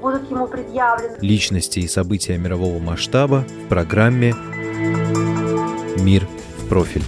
будут ему предъявлены. Личности и события мирового масштаба в программе «Мир в профиль».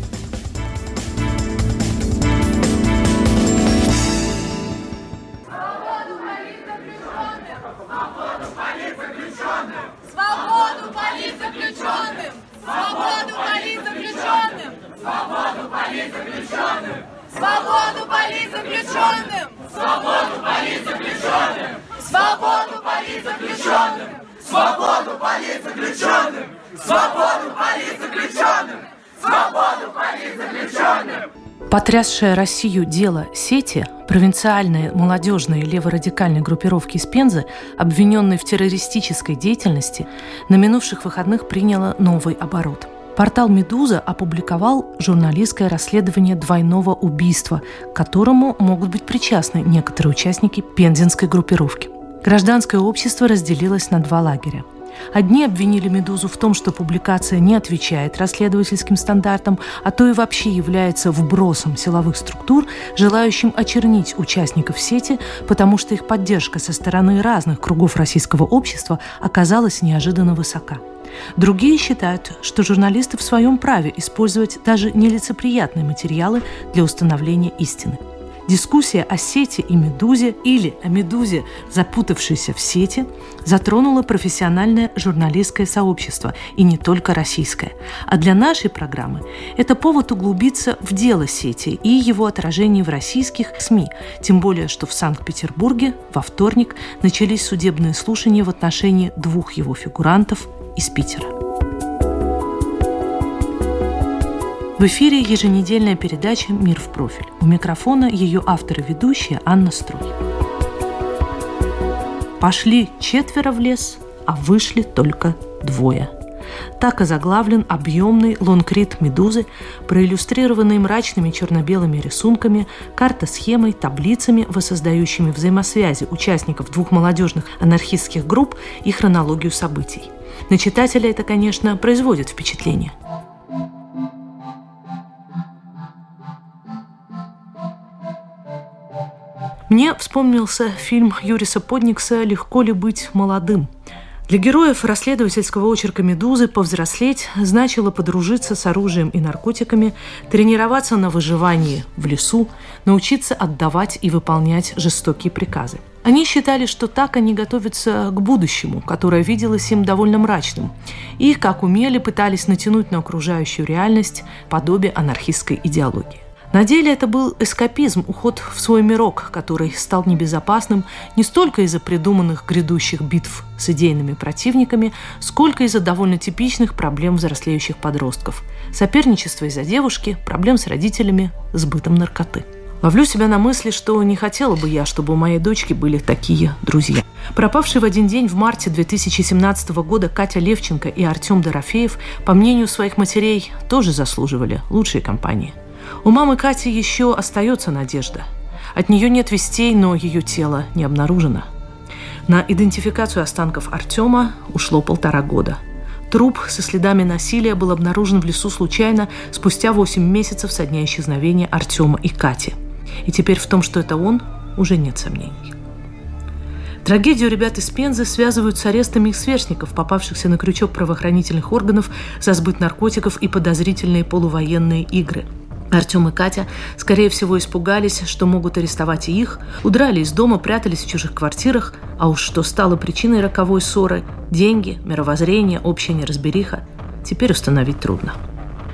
Свободу политзаключенным! Свободу политзаключенным! Свободу политзаключенным! Свободу политзаключенным! Свободу политзаключенным! Свободу политзаключенным! Потрясшее Россию дело сети, провинциальные молодежные леворадикальные группировки из Пензы, обвиненные в террористической деятельности, на минувших выходных приняло новый оборот. Портал «Медуза» опубликовал журналистское расследование двойного убийства, к которому могут быть причастны некоторые участники пензенской группировки. Гражданское общество разделилось на два лагеря. Одни обвинили «Медузу» в том, что публикация не отвечает расследовательским стандартам, а то и вообще является вбросом силовых структур, желающим очернить участников сети, потому что их поддержка со стороны разных кругов российского общества оказалась неожиданно высока. Другие считают, что журналисты в своем праве использовать даже нелицеприятные материалы для установления истины. Дискуссия о сети и медузе или о медузе, запутавшейся в сети, затронула профессиональное журналистское сообщество, и не только российское. А для нашей программы это повод углубиться в дело сети и его отражение в российских СМИ, тем более, что в Санкт-Петербурге во вторник начались судебные слушания в отношении двух его фигурантов из Питера. В эфире еженедельная передача «Мир в профиль». У микрофона ее автор и ведущая Анна Строй. Пошли четверо в лес, а вышли только двое. Так озаглавлен объемный лонгрид «Медузы», проиллюстрированный мрачными черно-белыми рисунками, карта-схемой, таблицами, воссоздающими взаимосвязи участников двух молодежных анархистских групп и хронологию событий. На читателя это, конечно, производит впечатление – Мне вспомнился фильм Юриса Подникса «Легко ли быть молодым?». Для героев расследовательского очерка «Медузы» повзрослеть значило подружиться с оружием и наркотиками, тренироваться на выживании в лесу, научиться отдавать и выполнять жестокие приказы. Они считали, что так они готовятся к будущему, которое виделось им довольно мрачным, и, как умели, пытались натянуть на окружающую реальность подобие анархистской идеологии. На деле это был эскапизм, уход в свой мирок, который стал небезопасным не столько из-за придуманных грядущих битв с идейными противниками, сколько из-за довольно типичных проблем взрослеющих подростков. Соперничество из-за девушки, проблем с родителями, сбытом наркоты. Ловлю себя на мысли, что не хотела бы я, чтобы у моей дочки были такие друзья. Пропавшие в один день в марте 2017 года Катя Левченко и Артем Дорофеев, по мнению своих матерей, тоже заслуживали лучшей компании – у мамы Кати еще остается надежда. От нее нет вестей, но ее тело не обнаружено. На идентификацию останков Артема ушло полтора года. Труп со следами насилия был обнаружен в лесу случайно спустя 8 месяцев со дня исчезновения Артема и Кати. И теперь в том, что это он, уже нет сомнений. Трагедию ребят из Пензы связывают с арестами их сверстников, попавшихся на крючок правоохранительных органов за сбыт наркотиков и подозрительные полувоенные игры – Артем и Катя, скорее всего, испугались, что могут арестовать и их, удрали из дома, прятались в чужих квартирах, а уж что стало причиной роковой ссоры – деньги, мировоззрение, общая неразбериха – теперь установить трудно.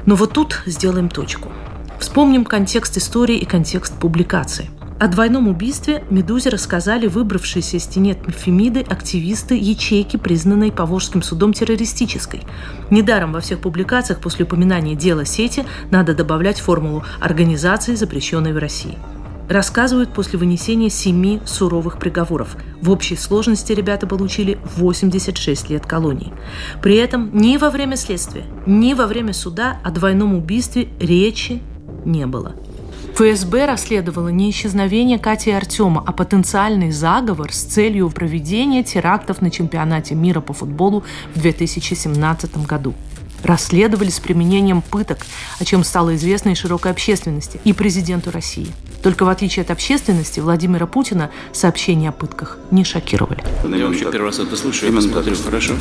Но вот тут сделаем точку. Вспомним контекст истории и контекст публикации – о двойном убийстве «Медузе» рассказали выбравшиеся из тенет Фемиды активисты ячейки, признанной Поволжским судом террористической. Недаром во всех публикациях после упоминания дела сети надо добавлять формулу организации, запрещенной в России. рассказывают после вынесения семи суровых приговоров. В общей сложности ребята получили 86 лет колонии. При этом ни во время следствия, ни во время суда о двойном убийстве речи не было. ФСБ расследовало не исчезновение Кати и Артема, а потенциальный заговор с целью проведения терактов на чемпионате мира по футболу в 2017 году расследовали с применением пыток, о чем стало известно и широкой общественности, и президенту России. Только в отличие от общественности, Владимира Путина сообщения о пытках не шокировали. Я вообще первый раз это слышу, я посмотрю, хорошо?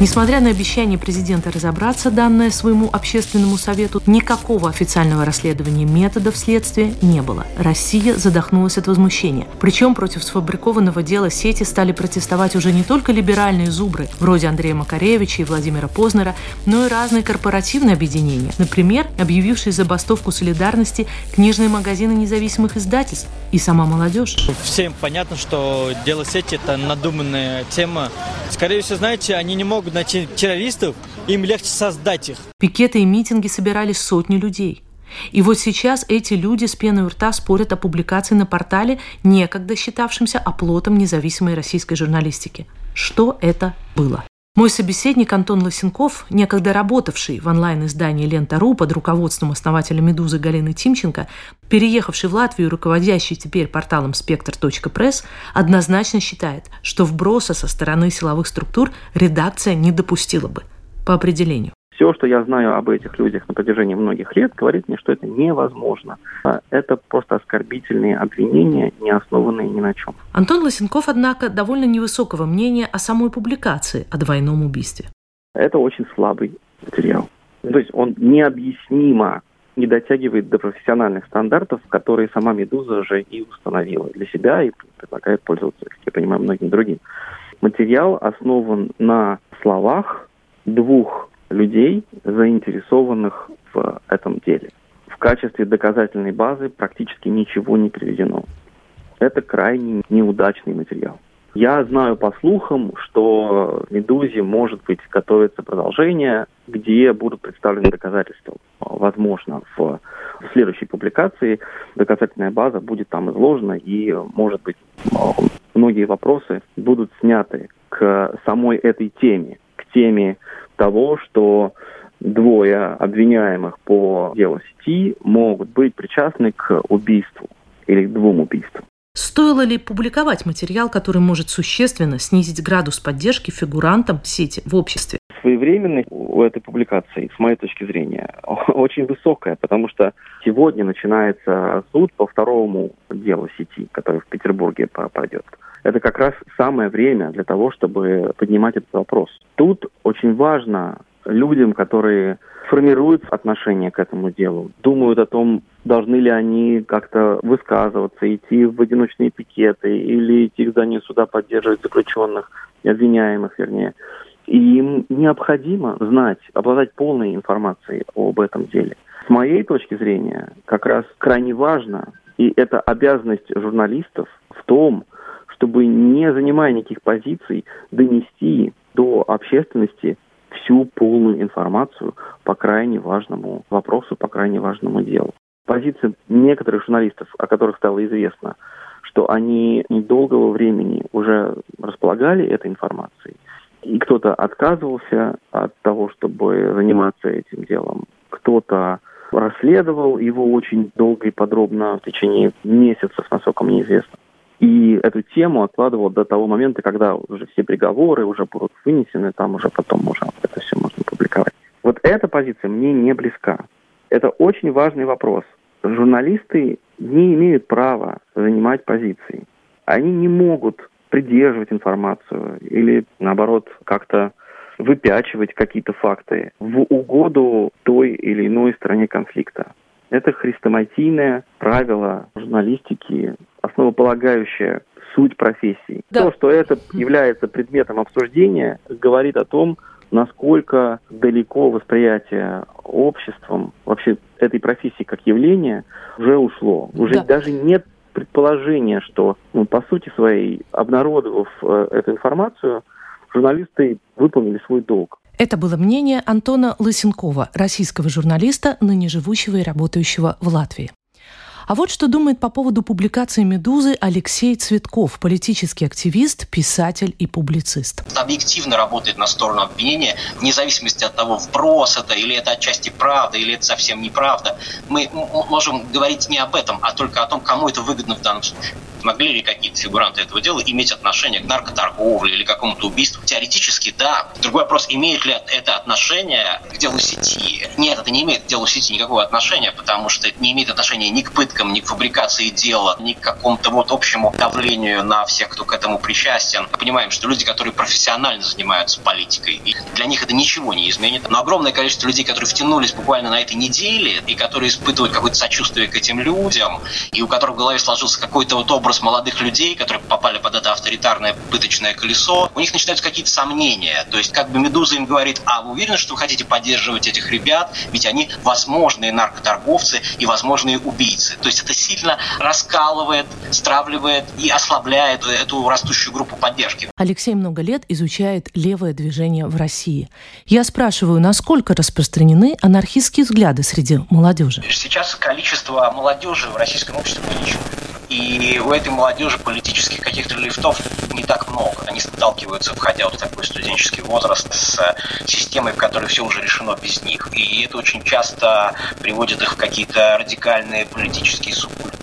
Несмотря на обещание президента разобраться, данное своему общественному совету, никакого официального расследования методов следствия не было. Россия задохнулась от возмущения. Причем против сфабрикованного дела сети стали протестовать уже не только либеральные зубры, вроде Андрея Макаревича и Владимира Познера, но и разные корпоративные объединения. Например, объявившие забастовку солидарности книжные магазины независимых издательств и сама молодежь. Всем понятно, что дело сети – это надуманная тема. Скорее всего, знаете, они не могут найти террористов, им легче создать их. Пикеты и митинги собирали сотни людей. И вот сейчас эти люди с пеной у рта спорят о публикации на портале, некогда считавшемся оплотом независимой российской журналистики. Что это было? Мой собеседник Антон Лосенков, некогда работавший в онлайн-издании «Лента.ру» под руководством основателя «Медузы» Галины Тимченко, переехавший в Латвию и руководящий теперь порталом «Спектр.пресс», однозначно считает, что вброса со стороны силовых структур редакция не допустила бы по определению. Все, что я знаю об этих людях на протяжении многих лет, говорит мне, что это невозможно. А это просто оскорбительные обвинения, не основанные ни на чем. Антон Лосенков, однако, довольно невысокого мнения о самой публикации о двойном убийстве. Это очень слабый материал. То есть он необъяснимо не дотягивает до профессиональных стандартов, которые сама «Медуза» уже и установила для себя и предлагает пользоваться, как я понимаю, многим другим. Материал основан на словах двух людей, заинтересованных в этом деле. В качестве доказательной базы практически ничего не приведено. Это крайне неудачный материал. Я знаю по слухам, что «Медузе» может быть готовится продолжение, где будут представлены доказательства. Возможно, в следующей публикации доказательная база будет там изложена, и, может быть, многие вопросы будут сняты к самой этой теме, теме того, что двое обвиняемых по делу сети могут быть причастны к убийству или к двум убийствам. Стоило ли публиковать материал, который может существенно снизить градус поддержки фигурантам сети в обществе? Своевременность у этой публикации, с моей точки зрения, очень высокая, потому что сегодня начинается суд по второму делу сети, который в Петербурге пройдет это как раз самое время для того, чтобы поднимать этот вопрос. Тут очень важно людям, которые формируют отношение к этому делу, думают о том, должны ли они как-то высказываться, идти в одиночные пикеты или идти к зданию суда поддерживать заключенных, обвиняемых, вернее. И им необходимо знать, обладать полной информацией об этом деле. С моей точки зрения, как раз крайне важно, и это обязанность журналистов в том, чтобы, не занимая никаких позиций, донести до общественности всю полную информацию по крайне важному вопросу, по крайне важному делу. Позиция некоторых журналистов, о которых стало известно, что они недолгого времени уже располагали этой информацией, и кто-то отказывался от того, чтобы заниматься этим делом, кто-то расследовал его очень долго и подробно в течение месяцев, насколько мне известно. И эту тему откладывал до того момента, когда уже все приговоры уже будут вынесены, там уже потом уже это все можно публиковать. Вот эта позиция мне не близка. Это очень важный вопрос. Журналисты не имеют права занимать позиции. Они не могут придерживать информацию или, наоборот, как-то выпячивать какие-то факты в угоду той или иной стороне конфликта. Это хрестоматийное правило журналистики, основополагающее суть профессии. Да. То, что это является предметом обсуждения, говорит о том, насколько далеко восприятие обществом вообще этой профессии как явления уже ушло. Уже да. даже нет предположения, что, ну, по сути своей, обнародовав э, эту информацию, журналисты выполнили свой долг. Это было мнение Антона Лысенкова, российского журналиста, ныне живущего и работающего в Латвии. А вот что думает по поводу публикации «Медузы» Алексей Цветков, политический активист, писатель и публицист. Объективно работает на сторону обвинения, вне зависимости от того, вброс это или это отчасти правда, или это совсем неправда. Мы можем говорить не об этом, а только о том, кому это выгодно в данном случае. Могли ли какие-то фигуранты этого дела иметь отношение к наркоторговле или какому-то убийству? Теоретически, да. Другой вопрос, имеет ли это отношение к делу сети? Нет, это не имеет к делу сети никакого отношения, потому что это не имеет отношения ни к пыткам, ни к фабрикации дела, ни к какому-то вот общему давлению на всех, кто к этому причастен. Мы понимаем, что люди, которые профессионально занимаются политикой, и для них это ничего не изменит. Но огромное количество людей, которые втянулись буквально на этой неделе, и которые испытывают какое-то сочувствие к этим людям, и у которых в голове сложился какой-то вот образ молодых людей, которые попали под это авторитарное пыточное колесо, у них начинаются какие-то сомнения. То есть как бы «Медуза» им говорит, а вы уверены, что вы хотите поддерживать этих ребят? Ведь они возможные наркоторговцы и возможные убийцы. То есть это сильно раскалывает, стравливает и ослабляет эту растущую группу поддержки. Алексей много лет изучает левое движение в России. Я спрашиваю, насколько распространены анархистские взгляды среди молодежи? Сейчас количество молодежи в российском обществе увеличивается. И у этой молодежи политических каких-то лифтов не так много. Они сталкиваются, входя вот в такой студенческий возраст, с системой, в которой все уже решено без них. И это очень часто приводит их в какие-то радикальные политические субкультуры.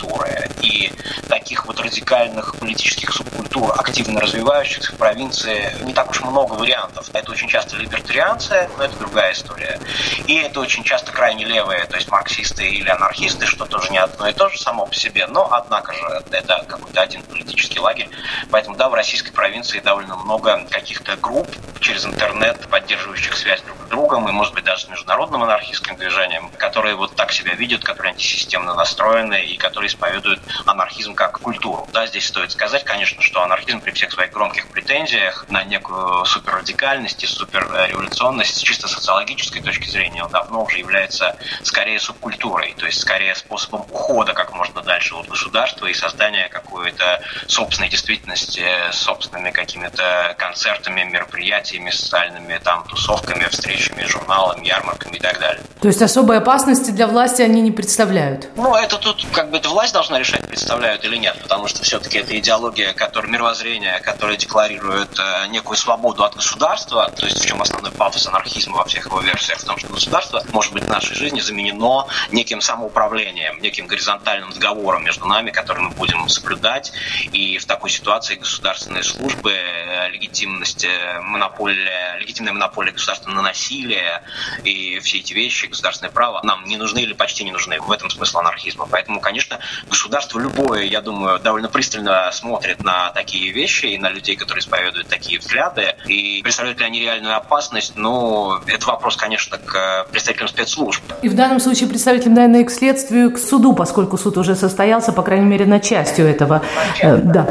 И таких вот радикальных политических субкультур, активно развивающихся в провинции, не так уж много вариантов. Это очень часто либертарианцы, но это другая история. И это очень часто крайне левые, то есть марксисты или анархисты, что тоже не одно и то же само по себе, но однако же это какой-то один политический лагерь. Поэтому, да, в российской провинции довольно много каких-то групп через интернет, поддерживающих связь друг с другом, и, может быть, даже с международным анархистским движением, которые вот так себя видят, которые антисистемно настроены и которые исповедуют анархизм как культуру. Да, здесь стоит сказать, конечно, что анархизм при всех своих громких претензиях на некую суперрадикальность и суперреволюционность с чисто социологической точки зрения он давно уже является скорее субкультурой, то есть скорее способом ухода как можно дальше от государства и создания какой-то собственной действительности, собственными какими-то концертами, мероприятиями, социальными там тусовками, встречами, журналами, ярмарками и так далее. То есть особой опасности для власти они не представляют? Ну, это тут как бы это власть должна решать, представляют или нет, потому что все-таки это идеология, которая мировоззрение, которое декларирует э, некую свободу от государства, то есть в чем основной пафос анархизма во всех его версиях, в том, что государство может быть в нашей жизни заменено неким самоуправлением, неким горизонтальным договором между нами, который мы будем соблюдать. И в такой ситуации государственные службы, э, легитимность, э, монополия, легитимная монополия государства на насилие и все эти вещи, государственное право нам не нужны или почти не нужны. В этом смысл анархизма. Поэтому, конечно, государство любое, я думаю, довольно пристально смотрит на такие вещи и на людей, которые исповедуют такие взгляды. И представляют ли они реальную опасность? Ну, это вопрос, конечно, к представителям спецслужб. И в данном случае представителям, наверное, к следствию, к суду, поскольку суд уже состоялся, по крайней мере, на частью этого. Э, да.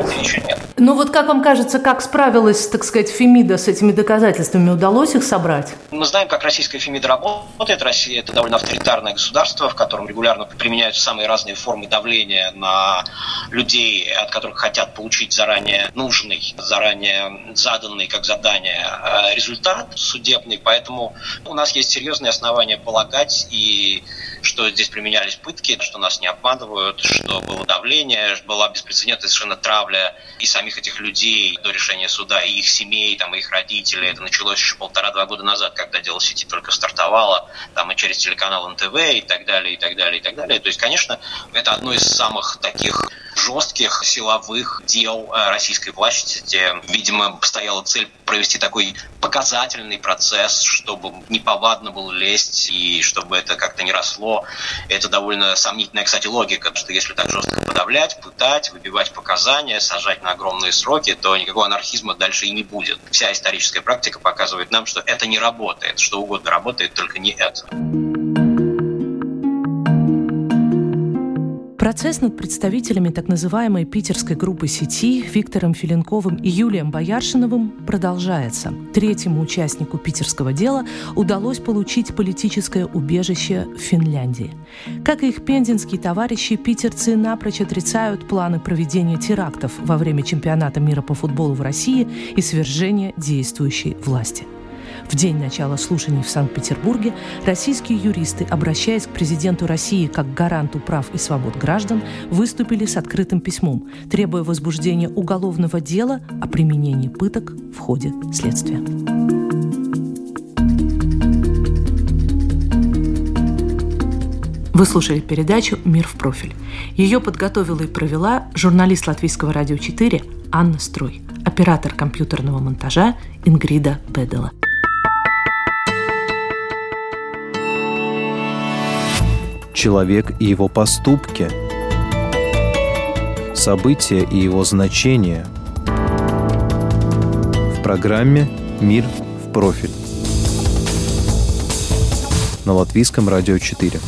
нет. Ну вот как вам кажется, как справилась, так сказать, Фемида с этими доказательствами? Удалось их собрать? Мы знаем, как российская Фемида работает. Россия – это довольно авторитарное государство, в котором регулярно применяются самые разные формы давления на людей, от которых хотят получить заранее нужный, заранее заданный как задание э, результат судебный. Поэтому у нас есть серьезные основания полагать и что здесь применялись пытки, что нас не обманывают, что было давление, была беспрецедентная совершенно травля и самих этих людей до решения суда, и их семей, там, и их родителей. Это началось еще полтора-два года назад, когда дело сети только стартовало, там и через телеканал НТВ и так далее, и так далее, и так далее. То есть, конечно, это одно из самых таких жестких силовых дел э, российской власти. Видимо, стояла цель провести такой показательный процесс, чтобы неповадно было лезть и чтобы это как-то не росло. Это довольно сомнительная, кстати, логика, что если так жестко подавлять, пытать, выбивать показания, сажать на огромные сроки, то никакого анархизма дальше и не будет. Вся историческая практика показывает нам, что это не работает, что угодно работает, только не это. Процесс над представителями так называемой питерской группы сети Виктором Филинковым и Юлием Бояршиновым продолжается. Третьему участнику питерского дела удалось получить политическое убежище в Финляндии. Как и их пензенские товарищи, питерцы напрочь отрицают планы проведения терактов во время чемпионата мира по футболу в России и свержения действующей власти – В день начала слушаний в Санкт-Петербурге российские юристы, обращаясь к президенту России как гаранту прав и свобод граждан, выступили с открытым письмом, требуя возбуждения уголовного дела о применении пыток в ходе следствия. Вы слушали передачу «Мир в профиль». Ее подготовила и провела журналист Латвийского радио 4 Анна Строй, оператор компьютерного монтажа Ингрида Бедела. Человек и его поступки, события и его значения в программе «Мир в профиль» на Латвийском радио 4.